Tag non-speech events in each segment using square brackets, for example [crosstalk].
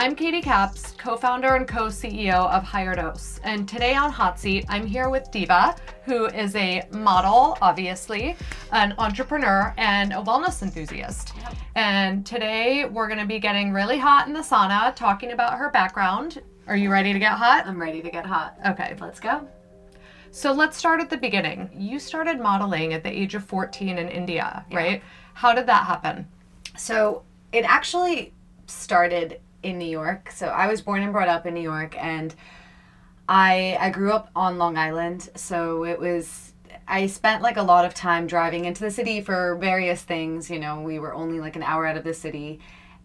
I'm Katie Kaps, co founder and co CEO of HigherDOSE. And today on Hot Seat, I'm here with Diva, who is a model, obviously, an entrepreneur, and a wellness enthusiast. Yep. And today we're going to be getting really hot in the sauna, talking about her background. Are you ready to get hot? I'm ready to get hot. Okay. Let's go. So let's start at the beginning. You started modeling at the age of 14 in India, yeah. right? How did that happen? So it actually started in New York. So I was born and brought up in New York, and I I grew up on Long Island. So it was I spent like a lot of time driving into the city for various things. You know, we were only like an hour out of the city.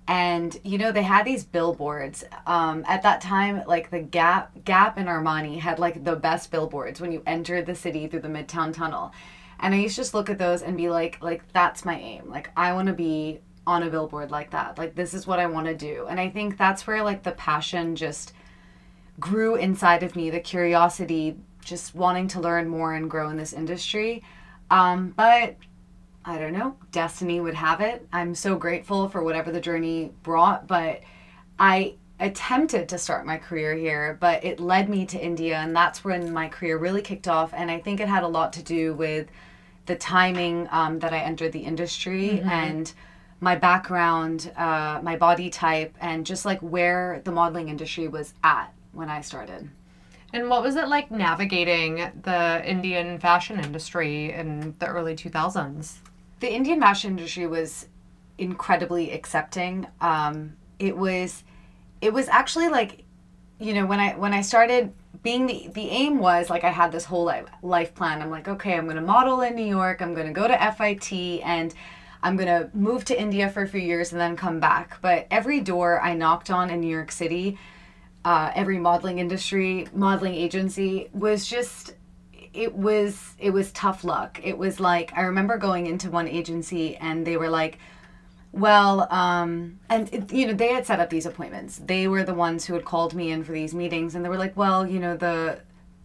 And you know they had these billboards. Um, at that time, like the Gap, Gap and Armani had like the best billboards when you entered the city through the Midtown Tunnel. And I used to just look at those and be like, like that's my aim. Like I want to be on a billboard like that. Like this is what I want to do. And I think that's where like the passion just grew inside of me, the curiosity, just wanting to learn more and grow in this industry. Um, but I don't know, destiny would have it. I'm so grateful for whatever the journey brought, but I attempted to start my career here, but it led me to India, and that's when my career really kicked off. And I think it had a lot to do with the timing um, that I entered the industry mm-hmm. and my background, uh, my body type, and just like where the modeling industry was at when I started. And what was it like navigating the Indian fashion industry in the early 2000s? The Indian fashion industry was incredibly accepting. Um, it was, it was actually like, you know, when I when I started being the the aim was like I had this whole life life plan. I'm like, okay, I'm going to model in New York. I'm going to go to FIT and I'm going to move to India for a few years and then come back. But every door I knocked on in New York City, uh, every modeling industry, modeling agency was just it was it was tough luck. It was like I remember going into one agency and they were like, well, um, and it, you know they had set up these appointments. They were the ones who had called me in for these meetings, and they were like, well, you know the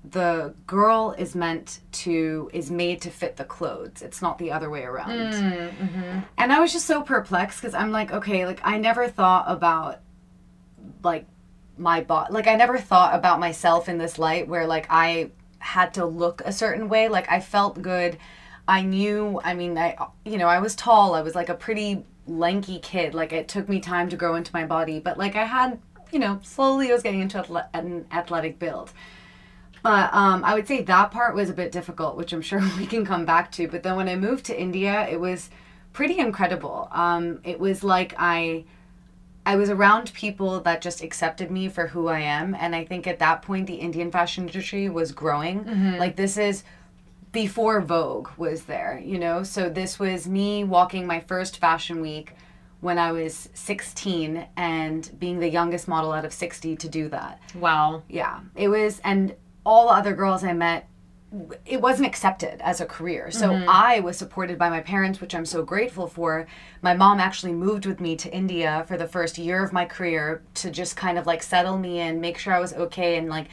the girl is meant to is made to fit the clothes it's not the other way around mm, mm-hmm. And i was just so perplexed because i'm like okay like i never thought about like my body like i never thought about myself in this light where like i had to look a certain way. Like i felt good. I knew i mean i you know i was tall. I was like a pretty lanky kid. Like it took me time to grow into my body. But like i had you know slowly i was getting into an athletic build. But um, I would say that part was a bit difficult, which I'm sure [laughs] we can come back to. But then when I moved to India, it was pretty incredible. Um, it was like I, I was around people that just accepted me for who I am, and I think at that point the Indian fashion industry was growing. Mm-hmm. Like this is before Vogue was there, you know. So this was me walking my first fashion week when I was 16 and being the youngest model out of 60 to do that. Wow. Yeah. It was and all the other girls I met, it wasn't accepted as a career. So mm-hmm. I was supported by my parents, which I'm so grateful for. My mom actually moved with me to India for the first year of my career to just kind of like settle me in, make sure I was okay, and like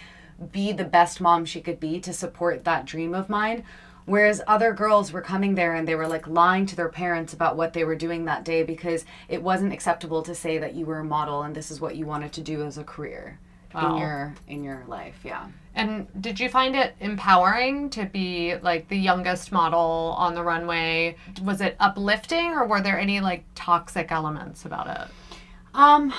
be the best mom she could be to support that dream of mine. Whereas other girls were coming there and they were like lying to their parents about what they were doing that day because it wasn't acceptable to say that you were a model and this is what you wanted to do as a career wow. in your in your life. Yeah. And did you find it empowering to be like the youngest model on the runway? Was it uplifting or were there any like toxic elements about it? Um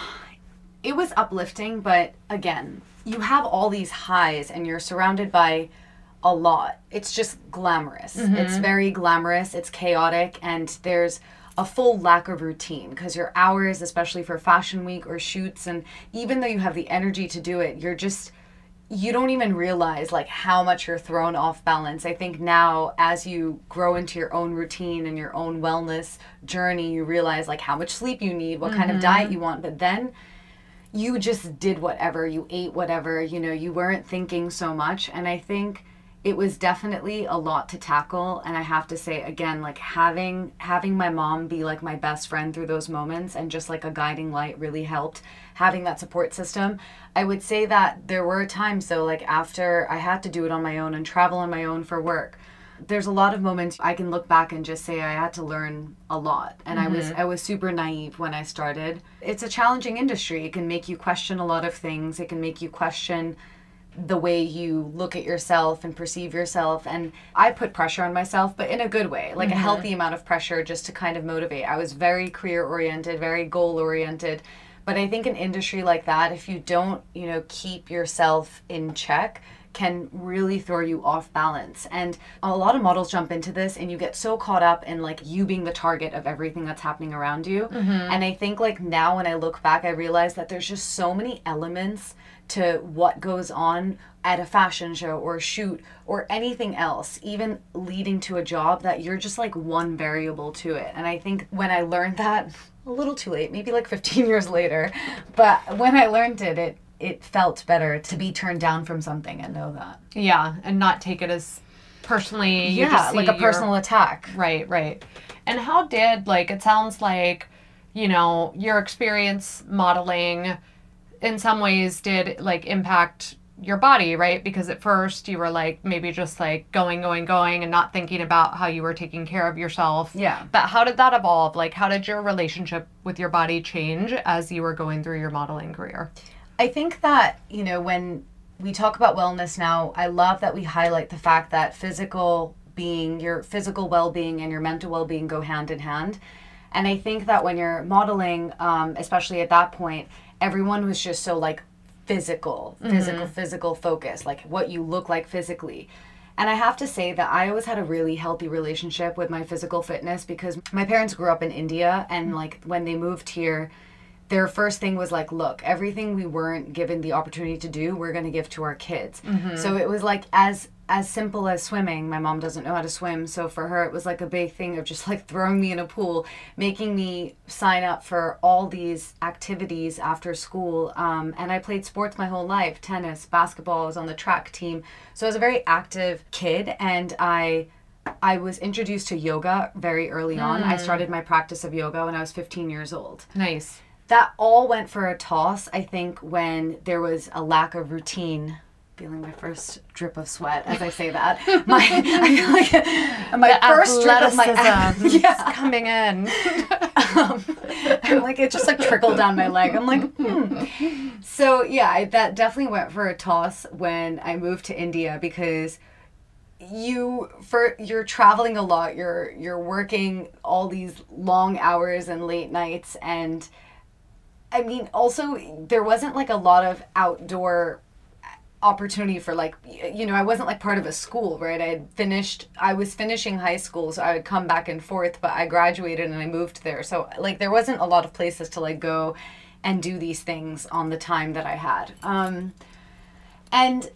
it was uplifting, but again, you have all these highs and you're surrounded by a lot. It's just glamorous. Mm-hmm. It's very glamorous, it's chaotic and there's a full lack of routine because your hours, especially for fashion week or shoots, and even though you have the energy to do it, you're just you don't even realize like how much you're thrown off balance. I think now as you grow into your own routine and your own wellness journey, you realize like how much sleep you need, what mm-hmm. kind of diet mm-hmm. you want, but then you just did whatever, you ate whatever, you know, you weren't thinking so much and I think it was definitely a lot to tackle and i have to say again like having having my mom be like my best friend through those moments and just like a guiding light really helped having that support system i would say that there were times though like after i had to do it on my own and travel on my own for work there's a lot of moments I can look back and just say I had to learn a lot and I was mm-hmm. I was super naive when I started. It's a challenging industry. It can make you question a lot of things. It can make you question the way you look at yourself and perceive yourself and I put pressure on myself but in a good way like a mm-hmm. healthy amount of pressure just to kind of motivate. I was very career oriented very goal oriented but I think an industry like that if you don't you know keep yourself in check can really throw you off balance. And a lot of models jump into this and you get so caught up in like you being the target of everything that's happening around you. Mm-hmm. And I think like now when I look back, I realize that there's just so many elements to what goes on at a fashion show or shoot or anything else, even leading to a job that you're just like one variable to it. And I think when I learned that, a little too late, maybe like 15 years later, but when I learned it, it it felt better to be turned down from something and know that. Yeah, and not take it as personally. Yeah, like a your- personal attack. Right, right. And how did like it sounds like, you know, your experience modeling in some ways did like impact your body, right? Because at first you were like maybe just like going, going, going and not thinking about how you were taking care of yourself. Yeah. But how did that evolve? Like how did your relationship with your body change as you were going through your modeling career? I think that, you know, when we talk about wellness now, I love that we highlight the fact that physical being, your physical well being, and your mental well being go hand in hand. And I think that when you're modeling, um, especially at that point, everyone was just so like physical, physical, physical focus, like what you look like physically. And I have to say that I always had a really healthy relationship with my physical fitness because my parents grew up in India and like when they moved here, their first thing was like, look, everything we weren't given the opportunity to do, we're going to give to our kids. So it was like as as simple as swimming. My mom doesn't know how to swim, so for her it was like a big thing of just like throwing me in a pool, making me sign up for all these activities after school. Um, and I played sports my whole life: tennis, basketball. I was on the track team, so I was a very active kid, and I. I was introduced to yoga very early on. I started my practice of yoga when I was 15 years old Nice. That all went for a toss i think when there was a lack of routine. Feeling my first drip of sweat as i say that. [laughs] My i feel like my first drip of my [laughs] yeah. is coming in. [laughs] um, I'm like it just like trickled down my leg. I'm like hmm. so yeah I, that definitely went for a toss when i moved to india because you for you're traveling a lot. You're you're working all these long hours and late nights and i mean also there wasn't like a lot of outdoor opportunity for like you know i wasn't like part of a school right? I had finished i was finishing high school so i would come back and forth but i graduated and i moved there. So like there wasn't a lot of places to like go and do these things on the time that i had. Um and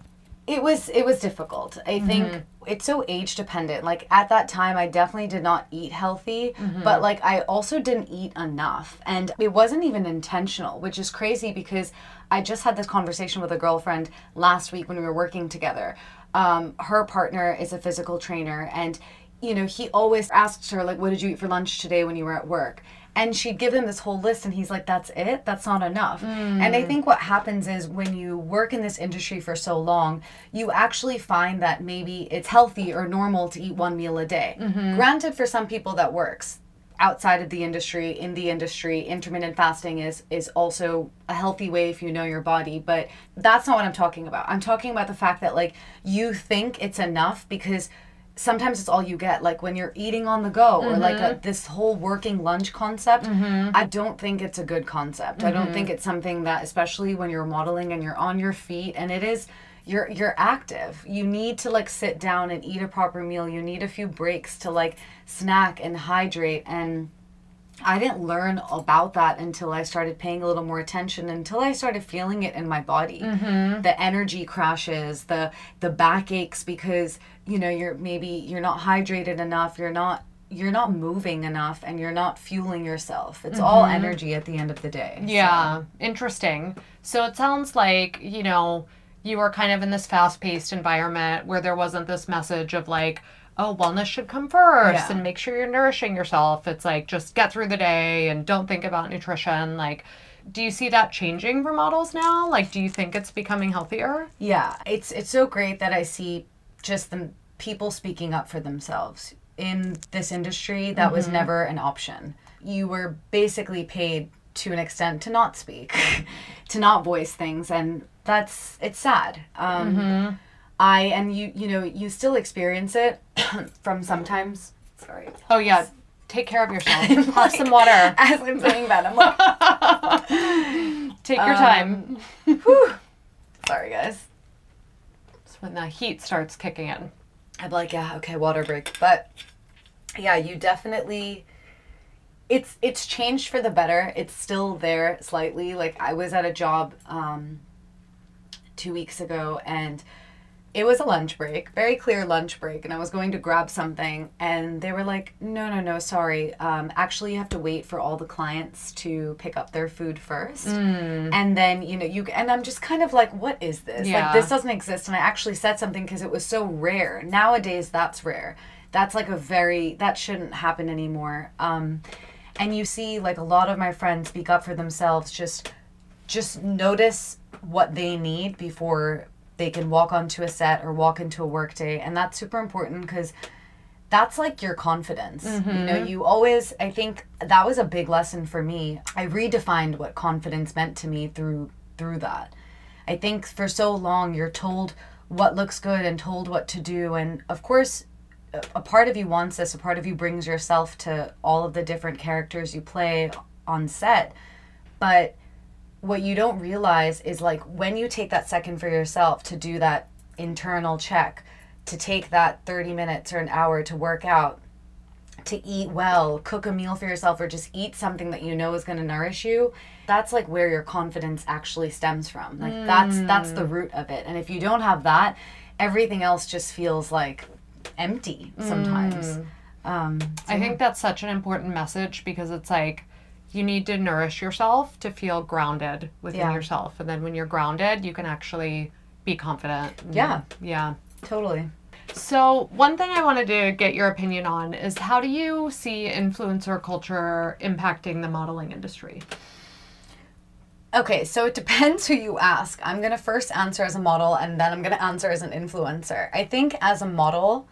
it was it was difficult. I think it's so age dependent. Like at that time i definitely did not eat healthy but like i also didn't eat enough. And it wasn't even intentional which is crazy because i just had this conversation with a girlfriend last week when we were working together. Um, her partner is a physical trainer and you know he always asks her like what did you eat for lunch today when you were at work and she'd give him this whole list and he's like that's it? That's not enough. And i mm. think what happens is when you work in this industry for so long you actually find that maybe it's healthy or normal to eat one meal a day. Mm-hmm. Granted for some people that works outside of the industry in the industry intermittent fasting is is also a healthy way if you know your body but that's not what i'm talking about. I'm talking about the fact that like you think it's enough because sometimes it's all you get like when you're eating on the go or like a, mm-hmm. this whole working lunch concept mm-hmm. i don't think it's a good concept. I don't think mm-hmm. it's something that especially when you're modeling and you're on your feet and it is you're you're active. You need to like sit down and eat a proper meal. You need a few breaks to like snack and hydrate. And I didn't learn about that until I started paying a little more attention until I started feeling it in my body. The energy crashes, the the backaches because you know you're maybe you're not hydrated enough, you're not you're not moving enough and you're not fueling yourself. It's all mm-hmm. energy at the end of the day. Yeah, interesting. So it sounds like, you know, you were kind of in this fast paced environment where there wasn't this message of like, oh, wellness should come first Yeah. and make sure you're nourishing yourself. It's like just get through the day and don't think about nutrition. Like, do you see that changing for models now? Like, do you think it's becoming healthier? Yeah, it's it's so great that I see just the people speaking up for themselves. In this industry, that was mm-hmm. never an option. You were basically paid to an extent to not speak, [laughs] to not voice things, and that's it's sad. Um, mm-hmm. I and you you know you still experience it [coughs] from sometimes. Sorry. Oh yeah. Take care of [laughs] yourself. Have some water. [laughs] As I'm saying that, I'm like, Take your time. Um, sorry guys. When the heat starts kicking in. I'm like, yeah, okay, water break. But yeah, you definitely it's it's changed for the better. It's still there slightly. Like I was at a job um 2 weeks ago and it was a lunch break, very clear lunch break, and I was going to grab something, and they were like, "No, no, no, sorry. Um, actually, you have to wait for all the clients to pick up their food first, and then you know you." And I'm just kind of like, "What is this? Yeah. Like this doesn't exist." And I actually said something because it was so rare. Nowadays, that's rare. That's like a very that shouldn't happen anymore. Um, and you see, like a lot of my friends speak up for themselves. Just, just notice what they need before they can walk onto a set or walk into a workday and that's super important because that's like your confidence. You know mm-hmm. you always i think that was a big lesson for me. I redefined what confidence meant to me through through that. I think for so long you're told what looks good and told what to do and of course a- a part of you wants this a part of you brings yourself to all of the different characters you play on set but what you don't realize is like when you take that second for yourself to do that internal check, to take that 30 minutes or an hour to work out, to eat well, cook a meal for yourself, or just eat something that you know is going to nourish you, that's like where your confidence actually stems from. Like that's that's the root of it. And if you don't have that, everything else just feels like empty sometimes. Um, I think that's such an important message because it's like you need to nourish yourself to feel grounded within Yeah. yourself. And then when you're grounded, you can actually be confident. and- Yeah. Yeah. totally. So, one thing I wanted to get your opinion on is how do you see influencer culture impacting the modeling industry? Okay, so it depends who you ask. I'm going to first answer as a model and then I'm going to answer as an influencer. I think as a model,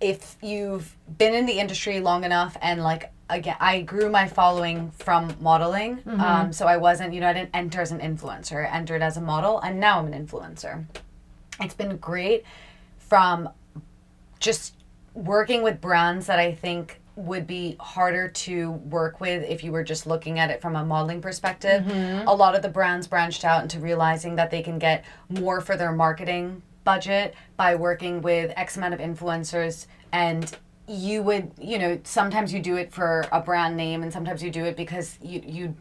if you've been in the industry long enough and like again I grew my following from modeling. Um, so I wasn't, you know, I didn't enter as an influencer. I entered as a model and now I'm an influencer. It's been great from just working with brands that I think would be harder to work with if you were just looking at it from a modeling perspective. A lot of the brands branched out into realizing that they can get more for their marketing budget by working with X amount of influencers and you would, you know, sometimes you do it for a brand name and sometimes you do it because you you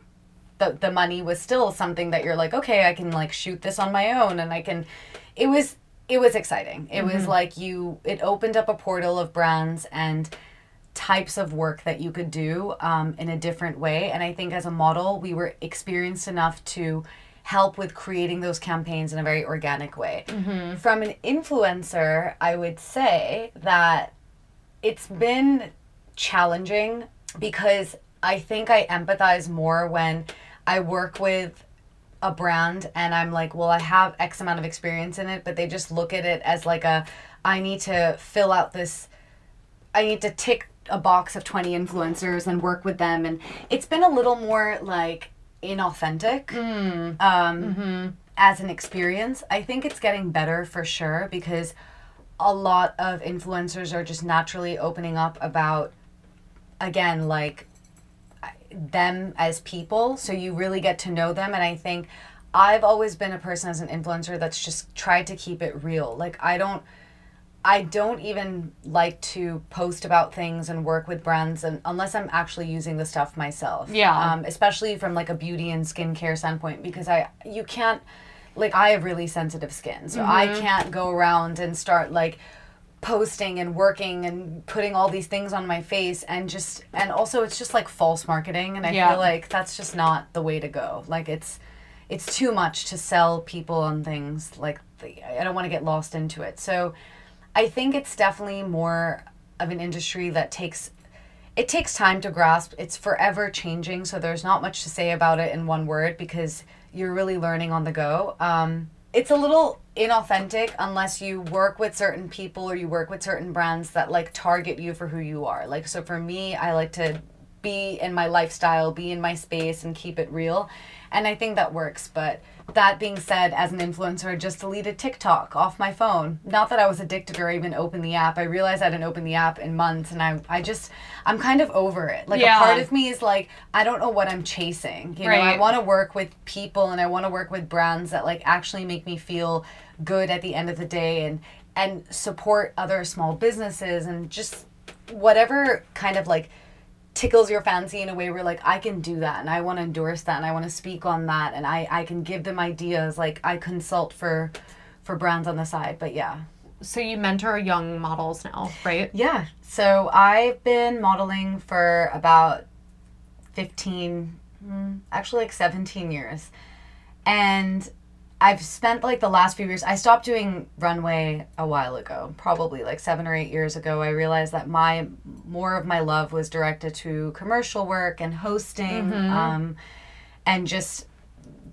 the, the money was still something that you're like okay i can like shoot this on my own and i can it was it was exciting. It was like you it opened up a portal of brands and types of work that you could do um, in a different way and i think as a model we were experienced enough to help with creating those campaigns in a very organic way mm-hmm. from an influencer i would say that it's been challenging because I think I empathize more when I work with a brand and I'm like, well, I have X amount of experience in it, but they just look at it as like a, I need to fill out this, I need to tick a box of 20 influencers and work with them. And it's been a little more like inauthentic um, as an experience. I think it's getting better for sure because a lot of influencers are just naturally opening up about again like them as people. So you really get to know them. And i think i've always been a person as an influencer that's just tried to keep it real. Like i don't i don't even like to post about things and work with brands and unless i'm actually using the stuff myself Yeah. um, especially from like a beauty and skincare standpoint because i you can't like I have really sensitive skin, so I can't go around and start like posting and working and putting all these things on my face and just and also it's just like false marketing and I Yeah. feel like that's just not the way to go. Like it's it's too much to sell people on things like the, I don't want to get lost into it. So I think it's definitely more of an industry that takes it takes time to grasp. It's forever changing, so there's not much to say about it in one word because you're really learning on the go. Um, it's a little inauthentic unless you work with certain people or you work with certain brands that like target you for who you are. Like so for me, I like to be in my lifestyle, be in my space and keep it real. And I think that works, but that being said, as an influencer, I just deleted TikTok off my phone. Not that I was addicted or even opened the app. I realized I didn't open the app in months and I I just I'm kind of over it. Like Yeah. a part of me is like I don't know what I'm chasing. You know, I want to work with people and I want to work with brands that like actually make me feel good at the end of the day and and support other small businesses and just whatever kind of like tickles your fancy in a way where like I can do that and I want to endorse that and I want to speak on that and I I can give them ideas like I consult for for brands on the side but yeah So you mentor young models now, right? yeah so I've been modeling for about 15 mm, actually like 17 years and I've spent like the last few years. I stopped doing runway a while ago, probably like seven or eight years ago. I realized that my more of my love was directed to commercial work and hosting, um, and just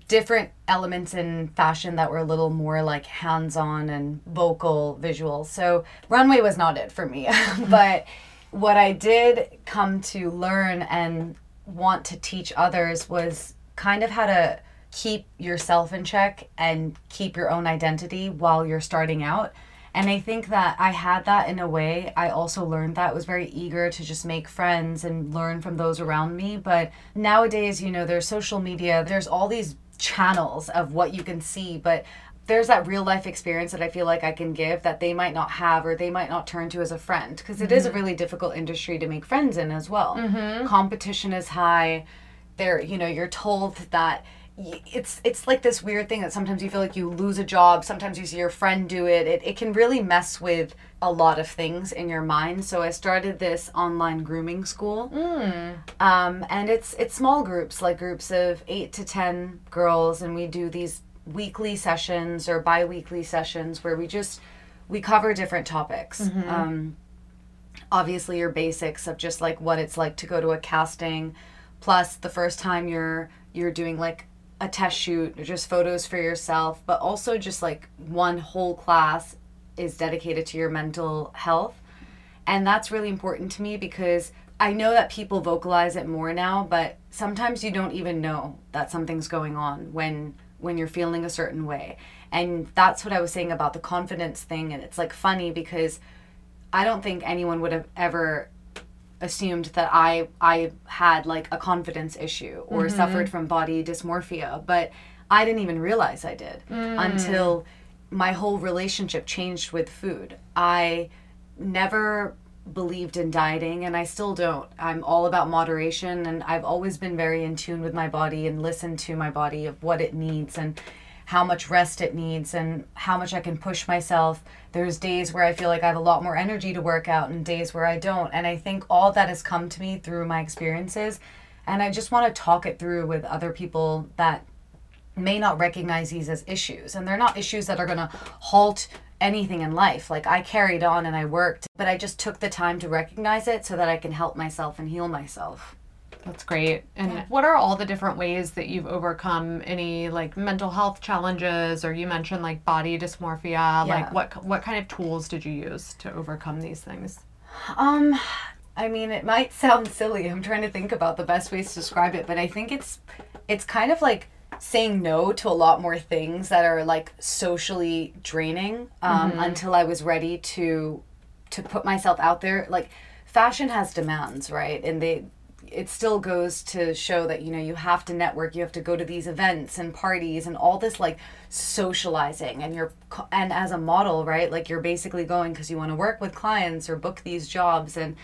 different elements in fashion that were a little more like hands-on and vocal visual. So runway was not it for me. [laughs] but what I did come to learn and want to teach others was kind of how to keep yourself in check and keep your own identity while you're starting out. And I think that I had that in a way. I also learned that I was very eager to just make friends and learn from those around me. But nowadays, you know, there's social media, there's all these channels of what you can see, but there's that real life experience that I feel like I can give that they might not have or they might not turn to as a friend because it is a mm-hmm. really difficult industry to make friends in as well. Mm-hmm. Competition is high. There, you know, you're told that it's it's like this weird thing that sometimes you feel like you lose a job sometimes you see your friend do it. it it can really mess with a lot of things in your mind. So i started this online grooming school. Um, and it's it's small groups like groups of eight to ten girls. And we do these weekly sessions or bi-weekly sessions where we just we cover different topics. Um, obviously your basics of just like what it's like to go to a casting. Plus the first time you're you're doing like a test shoot or just photos for yourself but also just like one whole class is dedicated to your mental health and that's really important to me because I know that people vocalize it more now, but sometimes you don't even know that something's going on when when you're feeling a certain way. And that's what I was saying about the confidence thing and it's like funny because I don't think anyone would have ever assumed that I I had like a confidence issue or mm-hmm. suffered from body dysmorphia, but I didn't even realize I did mm. until my whole relationship changed with food. I never believed in dieting and I still don't. I'm all about moderation and I've always been very in tune with my body and listened to my body of what it needs and how much rest it needs and how much I can push myself. There's days where I feel like I have a lot more energy to work out and days where I don't. And I think all that has come to me through my experiences and I just want to talk it through with other people that may not recognize these as issues and they're not issues that are going to halt anything in life like i carried on and i worked but i just took the time to recognize it so that i can help myself and heal myself That's great. And what are all the different ways that you've overcome any like mental health challenges or you mentioned like body dysmorphia? Yeah. Like what what kind of tools did you use to overcome these things? um i mean it might sound silly i'm trying to think about the best ways to describe it but i think it's it's kind of like saying no to a lot more things that are like socially draining um, until i was ready to to put myself out there like fashion has demands right and they it still goes to show that you know you have to network you have to go to these events and parties and all this like socializing and you're and as a model right like you're basically going because you want to work with clients or book these jobs and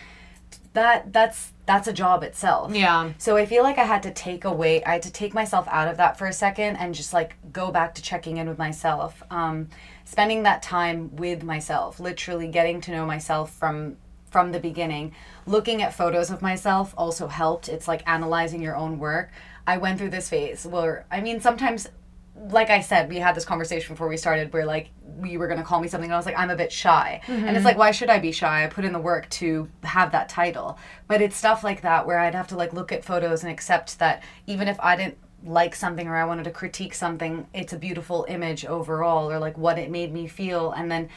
that that's that's a job itself Yeah. so I feel like I had to take away, I had to take myself out of that for a second and just like go back to checking in with myself. Um, spending that time with myself, literally getting to know myself from from the beginning. Looking at photos of myself also helped. It's like analyzing your own work. I went through this phase where I mean sometimes like I said, we had this conversation before we started where like you were gonna call me something and I was like, I'm a bit shy. And it's mm-hmm. like, why should I be shy? I put in the work to have that title. But it's stuff like that where I'd have to like look at photos and accept that even if I didn't like something or I wanted to critique something, it's a beautiful image overall or like what it made me feel and then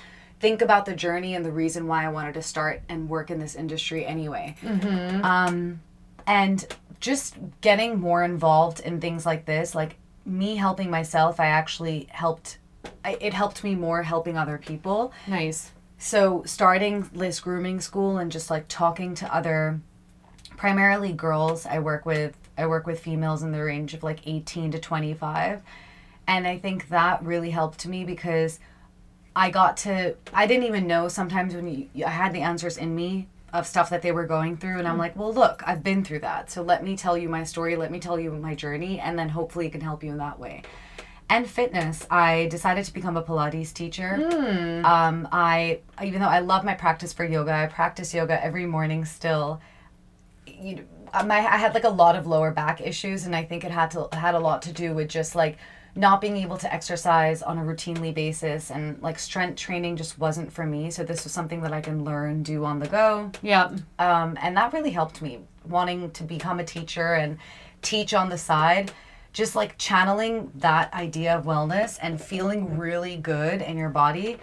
think about the journey and the reason why I wanted to start and work in this industry anyway. Um, and just getting more involved in things like this, like me helping myself, I actually helped. I, it helped me more helping other people. Nice. So starting Liz Grooming School and just like talking to other, primarily girls. I work with I work with females in the range of like eighteen to twenty five, and I think that really helped me because I got to I didn't even know sometimes when you, I had the answers in me of stuff that they were going through and I'm like, "Well, look, I've been through that. So let me tell you my story, let me tell you my journey and then hopefully it can help you in that way." And fitness, I decided to become a Pilates teacher. Um, I even though I love my practice for yoga, I practice yoga every morning still. You know, my I had like a lot of lower back issues, and I think it had to had a lot to do with just like not being able to exercise on a routinely basis, and like strength training just wasn't for me. So this was something that I can learn, do on the go. Yep. um, and that really helped me wanting to become a teacher and teach on the side. Just like channeling that idea of wellness and feeling really good in your body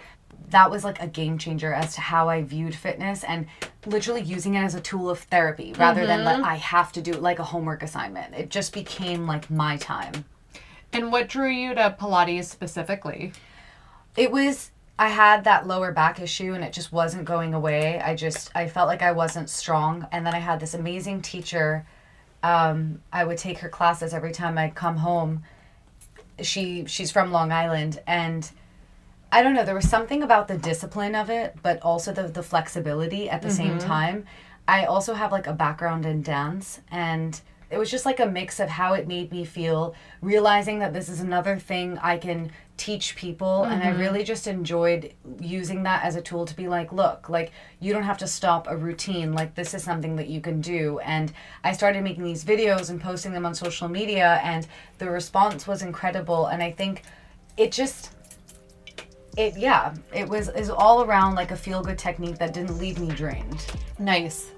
that was like a game changer as to how i viewed fitness and literally using it as a tool of therapy rather than like i have to do like a homework assignment. It just became like my time And what drew you to Pilates specifically? it was i had that lower back issue and it just wasn't going away. I just i felt like i wasn't strong. And then i had this amazing teacher um, i would take her classes every time i'd come home. She she's from long island and i don't know there was something about the discipline of it but also the, the flexibility at the same time. I also have like a background in dance and it was just like a mix of how it made me feel realizing that this is another thing i can teach people and i mm-hmm. really just enjoyed using that as a tool to be like look like you don't have to stop a routine. Like this is something that you can do. And i started making these videos and posting them on social media and the response was incredible. And i think it just it yeah it was is all around like a feel good technique that didn't leave me drained. Nice.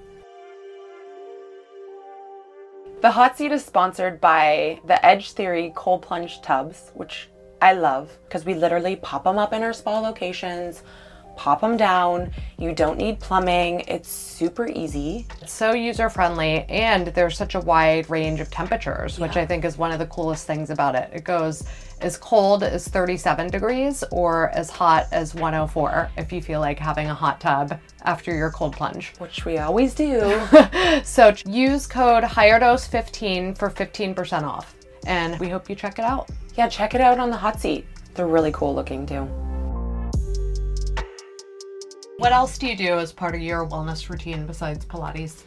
The hot seat is sponsored by the Edge Theory cold plunge tubs, which I love because we literally pop them up in our spa locations, pop them down. You don't need plumbing. It's super easy. It's so user friendly and there's such a wide range of temperatures, which I think is one of the coolest things about it. It goes as cold as 37 degrees or as hot as 104 if you feel like having a hot tub after your cold plunge. Which we always do. [laughs] So use code HigherDose15 for 15% off. And we hope you check it out. yeah, check it out on the hot seat. They're really cool looking too. What else do you do as part of your wellness routine besides Pilates?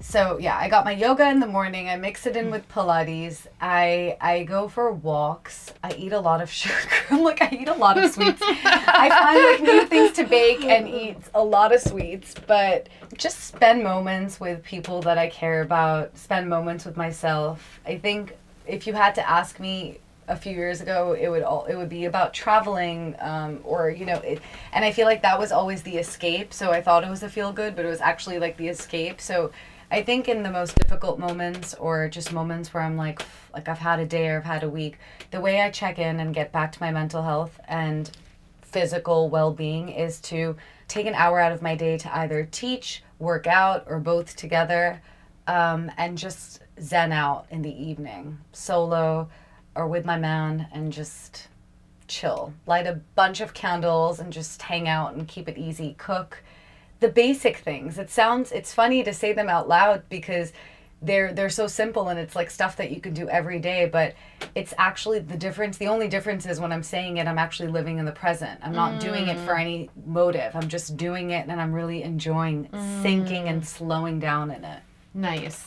so yeah i got my yoga in the morning. I mix it in with pilates. I i go for walks. I eat a lot of [laughs] sugar. [laughs] I'm like i eat a lot of sweets. I find like new things to bake and eat a lot of sweets but just spend moments with people that i care about. Spend moments with myself. I think if you had to ask me a few years ago it would all it would be about traveling um, or you know it, and i feel like that was always the escape so i thought it was a feel good but it was actually like the escape. So i think in the most difficult moments or just moments where i'm like like i've had a day or i've had a week the way i check in and get back to my mental health and physical well-being is to take an hour out of my day to either teach work out or both together um, and just zen out in the evening solo or with my man and just chill. Light a bunch of candles and just hang out and keep it easy. Cook the basic things. It sounds it's funny to say them out loud because they're they're so simple and it's like stuff that you can do every day but it's actually the difference the only difference is when i'm saying it i'm actually living in the present. I'm not doing it for mm. any motive. I'm just doing it and i'm really enjoying sinking and mm. slowing down in it. Nice.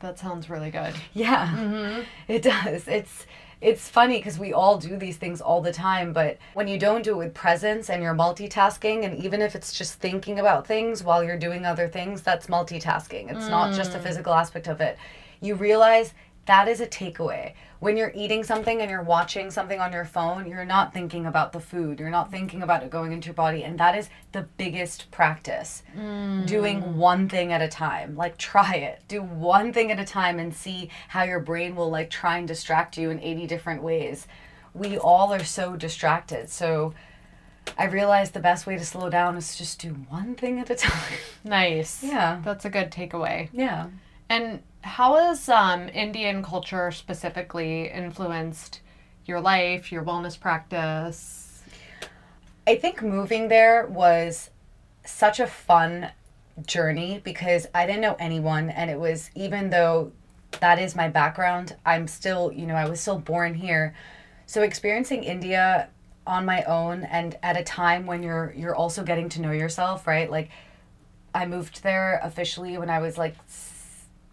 That sounds really good. yeah. Mm-hmm. It does. It's it's funny because we all do these things all the time but when you don't do it with presence and you're multitasking and even if it's just thinking about things while you're doing other things that's multitasking. It's not just a mm. physical aspect of it. You realize that is a takeaway. When you're eating something and you're watching something on your phone, you're not thinking about the food. You're not thinking about it going into your body. And that is the biggest practice. Mm. Doing one thing at a time. Like, try it. Do one thing at a time and see how your brain will, like, try and distract you in 80 different ways. We all are so distracted. So, I realized the best way to slow down is just do one thing at a time. [laughs] Nice. Yeah. That's a good takeaway. Yeah. And how has um, Indian culture specifically influenced your life, your wellness practice? I think moving there was such a fun journey because I didn't know anyone and it was even though that is my background, I'm still, you know, I was still born here. So experiencing India on my own and at a time when you're you're also getting to know yourself, right? Like I moved there officially when I was like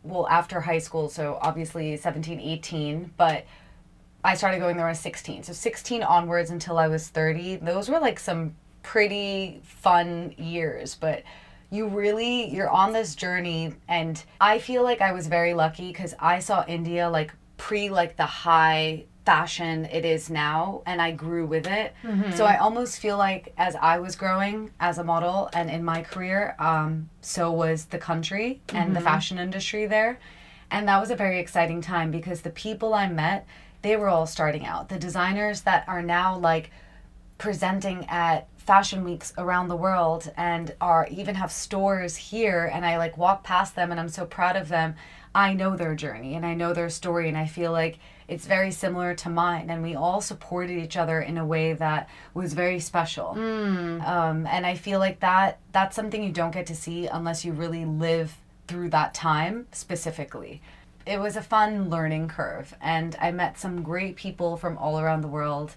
well after high school, so obviously 17, 18, but I started going there when I was 16. So 16 onwards until I was 30, those were like some pretty fun years, but you really you're on this journey and I feel like I was very lucky cuz I saw India like pre like the high fashion it is now and I grew with it. So I almost feel like as I was growing as a model and in my career, um, so was the country and the fashion industry there. And that was a very exciting time because the people I met, they were all starting out. The designers that are now like presenting at fashion weeks around the world and are even have stores here and I like walk past them and I'm so proud of them. I know their journey and I know their story and I feel like it's very similar to mine and we all supported each other in a way that was very special. Um, and I feel like that that's something you don't get to see unless you really live through that time specifically. It was a fun learning curve and I met some great people from all around the world.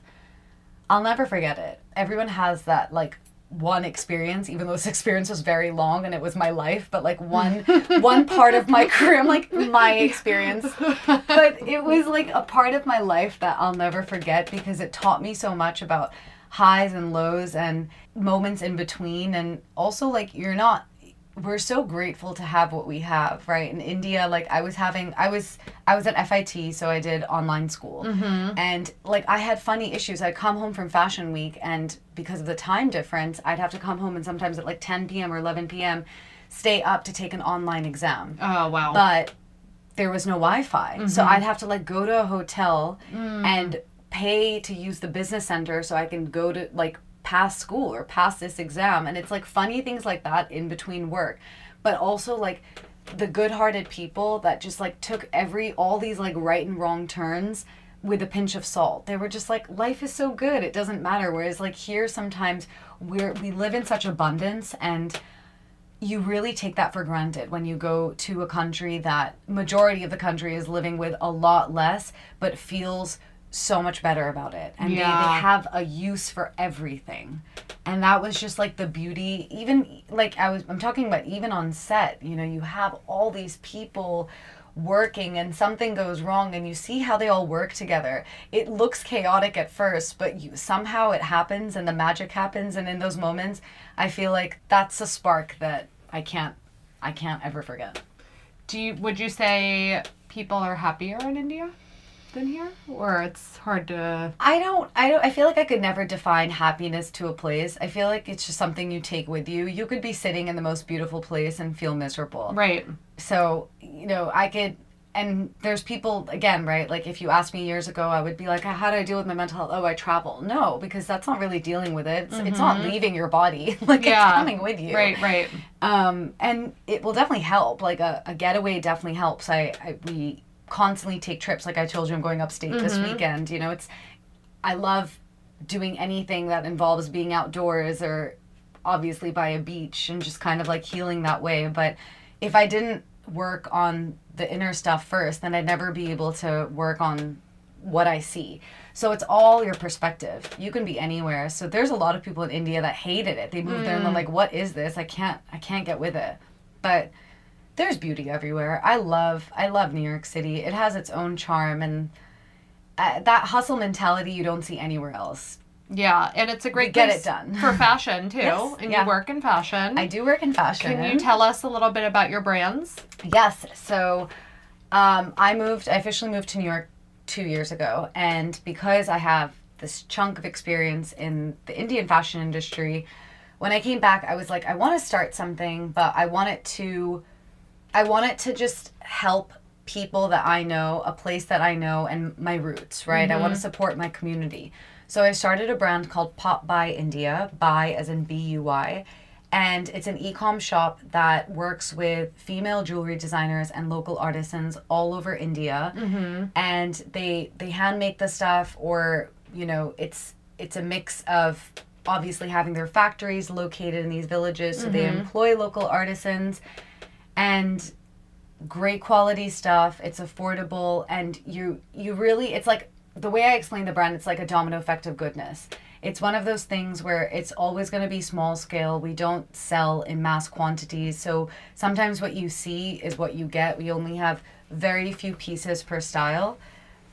I'll never forget it. Everyone has that like one experience, even though this [laughs] experience was very long and it was my life, but like one one part of my [laughs] career, I'm like my [laughs] experience. But it was like a part of my life that I'll never forget because it taught me so much about highs and lows and moments in between and also like you're not we're so grateful to have what we have right? In india like i was having i was i was at FIT so i did online school. Mm-hmm. And like i had funny issues. I'd come home from fashion week and because of the time difference i'd have to come home and sometimes at like 10 p.m or 11 p.m stay up to take an online exam. Oh, wow. but there was no Wi-Fi, so mm-hmm. I'd have to like go to a hotel mm. and pay to use the business center so I can go to like pass school or pass this exam, and it's like funny things like that in between work, but also like the good-hearted people that just like took every all these like right and wrong turns with a pinch of salt. They were just like life is so good, it doesn't matter. Whereas like here sometimes we're we live in such abundance and you really take that for granted when you go to a country that majority of the country is living with a lot less but feels so much better about it and they, they have a use for everything. And that was just like the beauty. Even like i was i'm talking about even on set you know you have all these people working and something goes wrong and you see how they all work together. It looks chaotic at first but you somehow it happens and the magic happens. And in those moments i feel like that's a spark that i can't i can't ever forget. Do you would you say people are happier in India than here, or it's hard to? I don't I don't I feel like I could never define happiness to a place. I feel like it's just something you take with you. You could be sitting in the most beautiful place and feel miserable. Right. So, you know, I could and there's people again, right? Like if you asked me years ago, I would be like, "How do I deal with my mental health?" Oh, I travel. No, because that's not really dealing with it. It's, it's not leaving your body. [laughs] like Yeah. it's coming with you. Right. Right. Um, and it will definitely help. Like a, a getaway definitely helps. I, I we constantly take trips. Like I told you, I'm going upstate this mm-hmm. weekend. You know, it's I love doing anything that involves being outdoors or obviously by a beach and just kind of like healing that way. But if I didn't work on the inner stuff first, then I'd never be able to work on what I see. So it's all your perspective. You can be anywhere. So there's a lot of people in India that hated it. They moved there and they're mm. like, "What is this? I can't I can't get with it." But there's beauty everywhere. I love I love New York City. It has its own charm and uh, that hustle mentality you don't see anywhere else. Yeah, and it's a great get it done. for fashion [laughs] too. Yes, and yeah. you work in fashion. I do work in fashion. Can you tell us a little bit about your brands? Yes. So Um, I moved. I officially moved to New York two years ago, and because I have this chunk of experience in the Indian fashion industry, when I came back, I was like, I want to start something, but I want it to, I want it to just help people that I know, a place that I know, and my roots. Right. I want to mm-hmm. support my community. So I started a brand called Pop Buy India, by as in B U Y. And it's an e-com shop that works with female jewelry designers and local artisans all over India. Mm-hmm. And they they hand make the stuff or, you know, it's it's a mix of obviously having their factories located in these villages so they mm-hmm. employ local artisans and great quality stuff it's affordable and you you really it's like the way i explain the brand it's like a domino effect of goodness. It's one of those things where it's always going to be small scale. We don't sell in mass quantities. So sometimes what you see is what you get. We only have very few pieces per style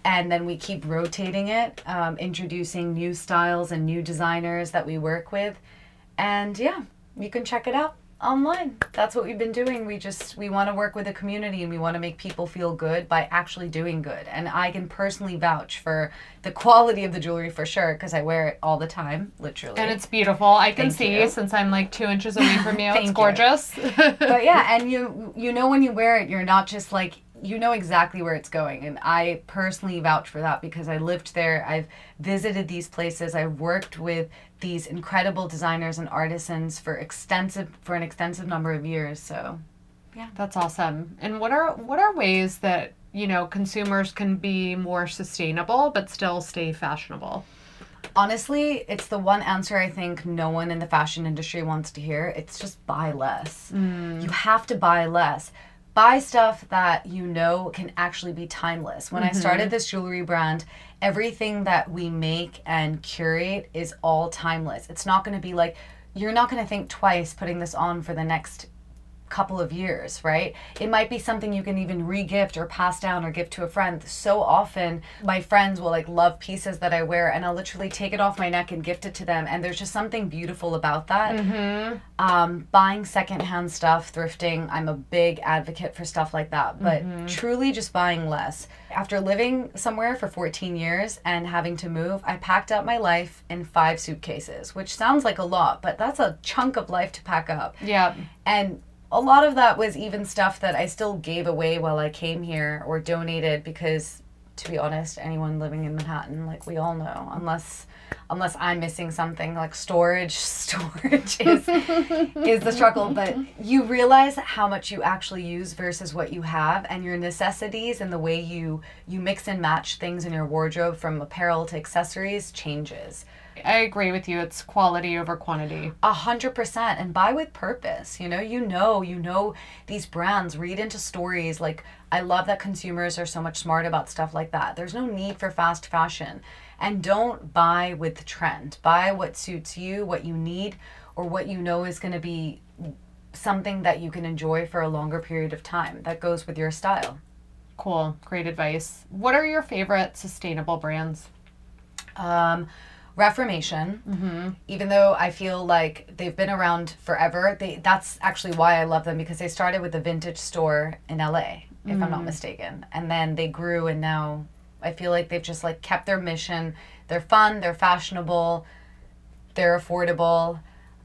and then we keep rotating it um, introducing new styles and new designers that we work with. And yeah you can check it out online that's what we've been doing we just we want to work with the community and we want to make people feel good by actually doing good and i can personally vouch for the quality of the jewelry for sure because i wear it all the time literally And it's beautiful. I can Thank see you. since I'm like two inches away from you. [laughs] It's gorgeous. [laughs] but yeah, and you you know when you wear it, you're not just like you know exactly where it's going. And I personally vouch for that because I lived there. I've visited these places. I've worked with these incredible designers and artisans for extensive for an extensive number of years. So yeah That's awesome. And what are what are ways that you know consumers can be more sustainable but still stay fashionable? honestly, it's the one answer I think no one in the fashion industry wants to hear. It's just buy less. Mm. You have to buy less. Buy stuff that you know can actually be timeless. When I started mm-hmm. this jewelry brand, everything that we make and curate is all timeless. It's not going to be like, you're not going to think twice putting this on for the next couple of years, right? It might be something you can even re-gift or pass down or give to a friend. So often my friends will like love pieces that I wear and I'll literally take it off my neck and gift it to them and there's just something beautiful about that. Um, buying secondhand stuff, thrifting, I'm a big advocate for stuff like that, but truly just buying less. After living somewhere for 14 years and having to move, I packed up my life in five suitcases, which sounds like a lot, but that's a chunk of life to pack up. Yeah. And a lot of that was even stuff that I still gave away while I came here or donated because to be honest, anyone living in Manhattan, like we all know, unless unless I'm missing something like storage, [laughs] storage is is the struggle. But you realize how much you actually use versus what you have and your necessities and the way you you mix and match things in your wardrobe from apparel to accessories changes. I agree with you. It's quality over quantity. A hundred percent and buy with purpose. You know, you know, you know these brands, read into stories. Like I love that consumers are so much smart about stuff like that. There's no need for fast fashion. And don't buy with the trend. Buy what suits you, what you need, or what you know is gonna be something that you can enjoy for a longer period of time that goes with your style. Cool. Great advice. What are your favorite sustainable brands? um, Reformation. Even though I feel like they've been around forever, they that's actually why I love them because they started with a vintage store in LA, if I'm not mistaken, and then they grew and now I feel like they've just like kept their mission. They're fun, they're fashionable, they're affordable.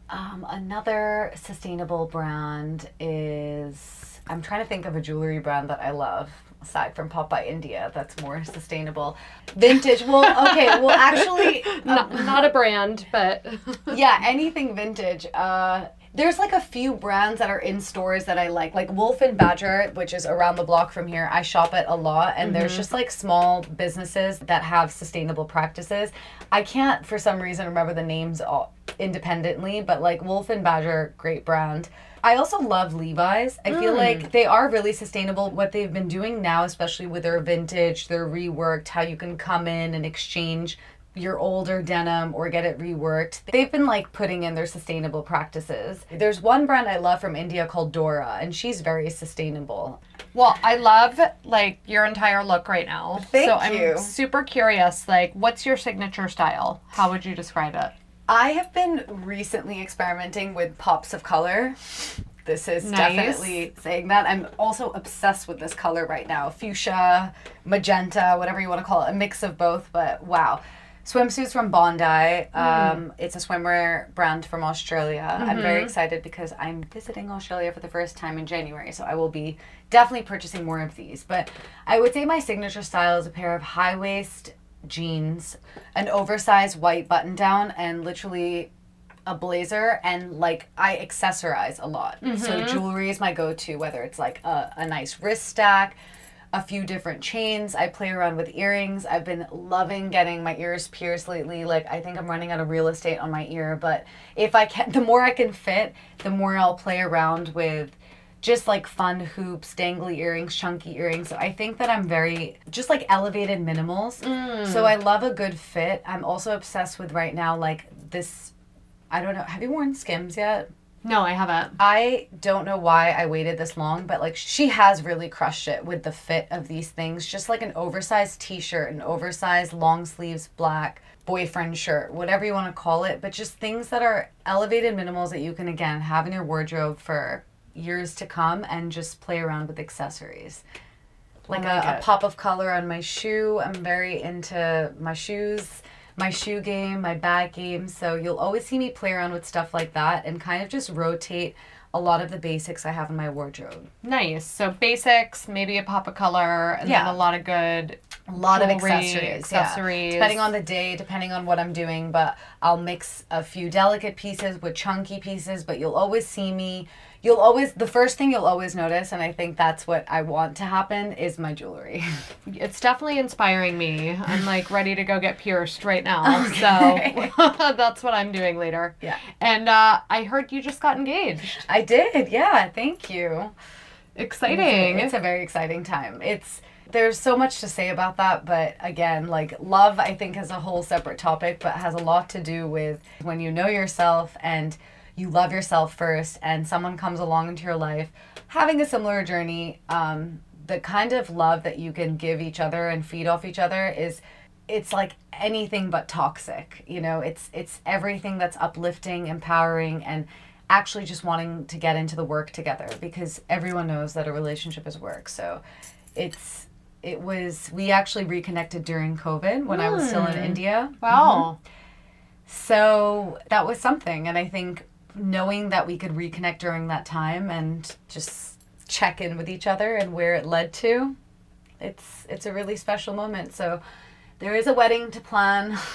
Um, another sustainable brand is I'm trying to think of a jewelry brand that I love aside from Pop Buy India that's more sustainable. Vintage. Well, okay. Well, actually, [laughs] Not, not a brand, but [laughs] yeah, anything vintage. Uh, there's like a few brands that are in stores that I like, like Wolf and Badger, which is around the block from here. I shop at a lot, and there's just like small businesses that have sustainable practices. I can't, for some reason, remember the names all independently, but like Wolf and Badger, great brand. I also love Levi's. I feel like mm. they are really sustainable. What they've been doing now, especially with their vintage, their reworked, how you can come in and exchange your older denim or get it reworked. They've been like putting in their sustainable practices. There's one brand I love from India called Dora, and she's very sustainable. well, I love like your entire look right now. Thank so I'm you. super curious. Like, what's your signature style? How would you describe it? I have been recently experimenting with pops of color. this is Nice. definitely saying that. I'm also obsessed with this color right now. Fuchsia, magenta, whatever you want to call it, a mix of both, but wow. Swimsuits from Bondi. Um, It's a swimwear brand from Australia. I'm very excited because I'm visiting Australia for the first time in January, so I will be definitely purchasing more of these. But I would say my signature style is a pair of high waist jeans, an oversized white button down, and literally a blazer and like I accessorize a lot. So mm-hmm. jewelry is my go-to whether it's like a, a nice wrist stack, a few different chains. I play around with earrings. I've been loving getting my ears pierced lately. Like I think I'm running out of real estate on my ear, but if I can [laughs] the more I can fit, the more I'll play around with just like fun hoops, dangly earrings, chunky earrings. So I think that I'm very just like elevated minimals. Mm. So I love a good fit. I'm also obsessed with right now like this I don't know. Have you worn Skims yet? No, I haven't. I don't know why I waited this long, but like she has really crushed it with the fit of these things. Just like an oversized t shirt, an oversized long sleeves black boyfriend shirt, whatever you want to call it, but just things that are elevated minimals that you can again have in your wardrobe for years to come and just play around with accessories. Like oh like a, a pop of color on my shoe. I'm very into my shoes, my shoe game, my bag game. So you'll always see me play around with stuff like that and kind of just rotate a lot of the basics I have in my wardrobe. Nice. So basics, maybe a pop of color, and Yeah. then a lot of good A lot of Jewelry, accessories. yeah. accessories. Depending on the day, depending on what I'm doing, but I'll mix a few delicate pieces with chunky pieces, but you'll always see me. You'll always, the first thing you'll always notice, and I think that's what I want to happen, is my jewelry. [laughs] It's definitely inspiring me. I'm like ready to go get pierced right now. [laughs] Okay. So [laughs] that's what I'm doing later. Yeah. And uh, I heard you just got engaged. I did, yeah, thank you. Exciting. It's a very exciting time. It's there's so much to say about that, but again, like love I think is a whole separate topic, but has a lot to do with when you know yourself and you love yourself first and someone comes along into your life having a similar journey, um, the kind of love that you can give each other and feed off each other is it's like anything but toxic you know? It's it's everything that's uplifting empowering and actually just wanting to get into the work together because everyone knows that a relationship is work. So it's it was we actually reconnected during covid when i was still in india wow. so that was something and i think knowing that we could reconnect during that time and just check in with each other and where it led to it's it's a really special moment so there is a wedding to plan [laughs]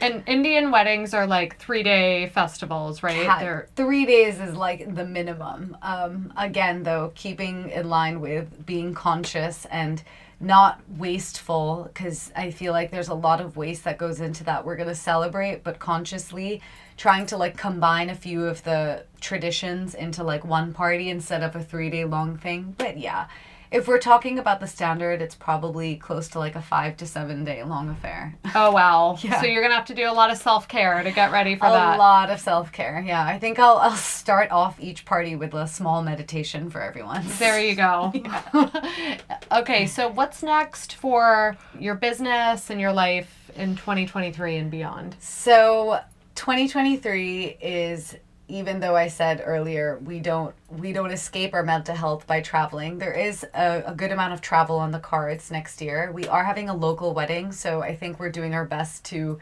And Indian weddings are like three day festivals, right? Ha- They're three days is like the minimum. Um, again, though, keeping in line with being conscious and not wasteful, because I feel like there's a lot of waste that goes into that. We're gonna celebrate, but consciously trying to like combine a few of the traditions into like one party instead of a three day long thing. But yeah. If we're talking about the standard, it's probably close to like a five to seven day long affair. oh wow. [laughs] Yeah. So you're gonna have to do a lot of self care to get ready for a that. A lot of self care. Yeah, I think I'll I'll start off each party with a small meditation for everyone. [laughs] There you go. [laughs] okay, so what's next for your business and your life in 2023 and beyond? So 2023 is even though I said earlier we don't we don't escape our mental health by traveling. There is a, a good amount of travel on the cards next year. We are having a local wedding, so I think we're doing our best to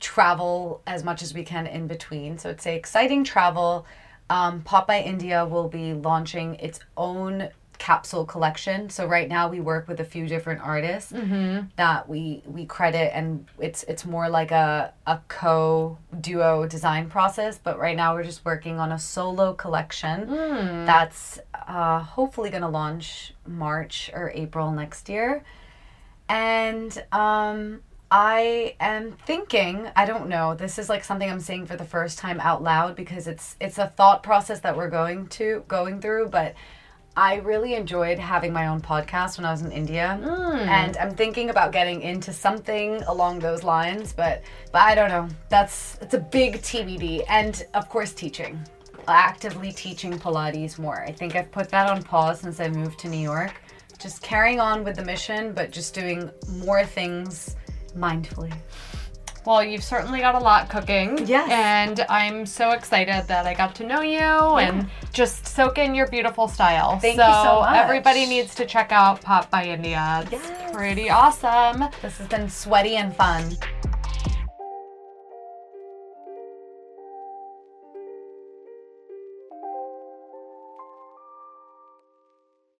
travel as much as we can in between. So it's a exciting travel. Um, India will be launching its own capsule collection. So right now we work with a few different artists that we we credit, and it's it's more like a a co duo design process. But right now we're just working on a solo collection that's uh, hopefully going to launch March or April next year, and um. I am thinking, I don't know, this is like something I'm saying for the first time out loud because it's it's a thought process that we're going to going through, but I really enjoyed having my own podcast when I was in India. Hmm. And I'm thinking about getting into something along those lines, but but I don't know. That's it's a big TBD and of course teaching. Actively teaching Pilates more. I think I've put that on pause since I moved to New York. Just carrying on with the mission, but just doing more things mindfully. Well, you've certainly got a lot cooking. Yes. And I'm so excited that I got to know you and just soak in your beautiful style. Thank you so much. Everybody needs to check out Pop Buy India. It's Yes. pretty awesome. This has been sweaty and fun.